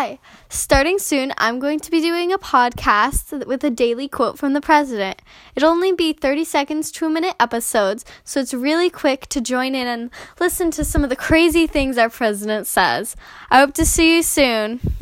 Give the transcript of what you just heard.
Hi. Starting soon, I'm going to be doing a podcast with a daily quote from the president. It'll only be 30 seconds to a minute episodes, so it's really quick to join in and listen to some of the crazy things our president says. I hope to see you soon.